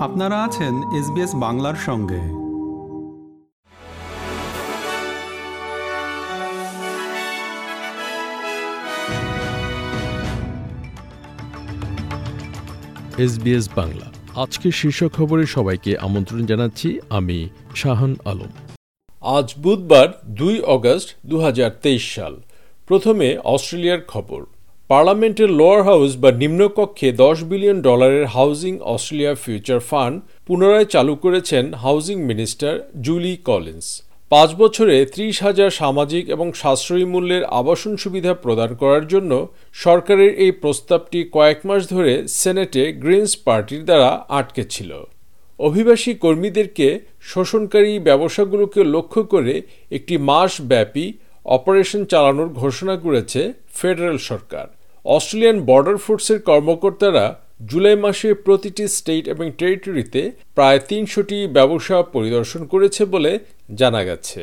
আপনারা আছেন এসবিএস বাংলার সঙ্গে। এসবিএস বাংলা। আজকে শীর্ষ খবরে সবাইকে আমন্ত্রণ জানাচ্ছি আমি শাহান আলম। আজ বুধবার দুই অগস্ট দুহাজার তেইশ সাল। প্রথমে অস্ট্রেলিয়ার খবর। পার্লামেন্টের লোয়ার হাউস বা নিম্নকক্ষে দশ বিলিয়ন ডলারের হাউজিং অস্ট্রেলিয়া ফিউচার ফান্ড পুনরায় চালু করেছেন হাউজিং মিনিস্টার জুলি কলিন্স পাঁচ বছরে ত্রিশ হাজার সামাজিক এবং সাশ্রয়ী মূল্যের আবাসন সুবিধা প্রদান করার জন্য সরকারের এই প্রস্তাবটি কয়েক মাস ধরে সেনেটে গ্রিনস পার্টির দ্বারা আটকে ছিল। অভিবাসী কর্মীদেরকে শোষণকারী ব্যবসাগুলোকে লক্ষ্য করে একটি মাস ব্যাপী অপারেশন চালানোর ঘোষণা করেছে ফেডারেল সরকার। অস্ট্রেলিয়ান বর্ডার ফোর্সের কর্মকর্তারা জুলাই মাসে প্রতিটি স্টেট এবং টেরিটরিতে প্রায় তিনশোটি ব্যবসা পরিদর্শন করেছে বলে জানা গেছে।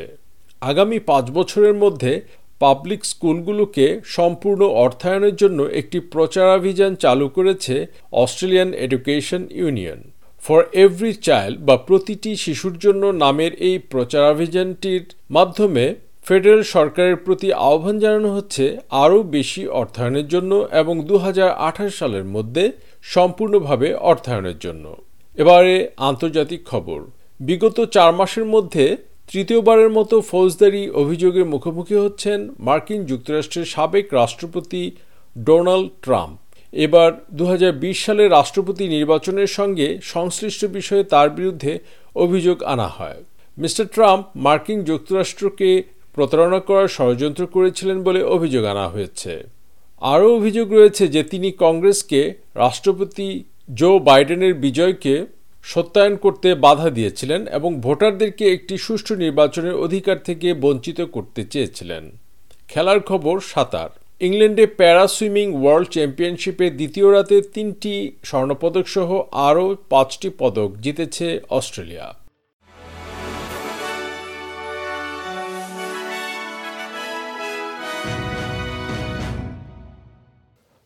আগামী পাঁচ বছরের মধ্যে পাবলিক স্কুলগুলোকে সম্পূর্ণ অর্থায়নের জন্য একটি প্রচারাভিযান চালু করেছে Australian Education Union. For every child বা প্রতিটি শিশুর জন্য নামের এই প্রচারাভিযানটির মাধ্যমে ফেডারেল সরকারের প্রতি আহ্বান জানানো হচ্ছে আরও বেশি অর্থায়নের জন্য এবং দু হাজার আঠাশ সালের মধ্যে সম্পূর্ণভাবে অর্থায়নের জন্য। এবারে আন্তর্জাতিক খবর। বিগত চার মাসের মধ্যে তৃতীয়বারের মতো ফৌজদারি অভিযোগের মুখোমুখি হচ্ছেন মার্কিন যুক্তরাষ্ট্রের সাবেক রাষ্ট্রপতি ডোনাল্ড ট্রাম্প। এবার দু সালের রাষ্ট্রপতি নির্বাচনের সঙ্গে সংশ্লিষ্ট বিষয়ে তার বিরুদ্ধে অভিযোগ আনা হয়। মিস্টার ট্রাম্প মার্কিন যুক্তরাষ্ট্রকে প্রতারণা করার ষড়যন্ত্র করেছিলেন বলে অভিযোগ আনা হয়েছে। আরও অভিযোগ রয়েছে যে তিনি কংগ্রেসকে রাষ্ট্রপতি জো বাইডেনের বিজয়কে সত্যায়ন করতে বাধা দিয়েছিলেন এবং ভোটারদেরকে একটি সুষ্ঠু নির্বাচনের অধিকার থেকে বঞ্চিত করতে চেয়েছিলেন। খেলার খবর সাঁতার। ইংল্যান্ডে প্যারা সুইমিং ওয়ার্ল্ড চ্যাম্পিয়নশিপে দ্বিতীয় রাতে তিনটি স্বর্ণপদকসহ আরও পাঁচটি পদক জিতেছে অস্ট্রেলিয়া।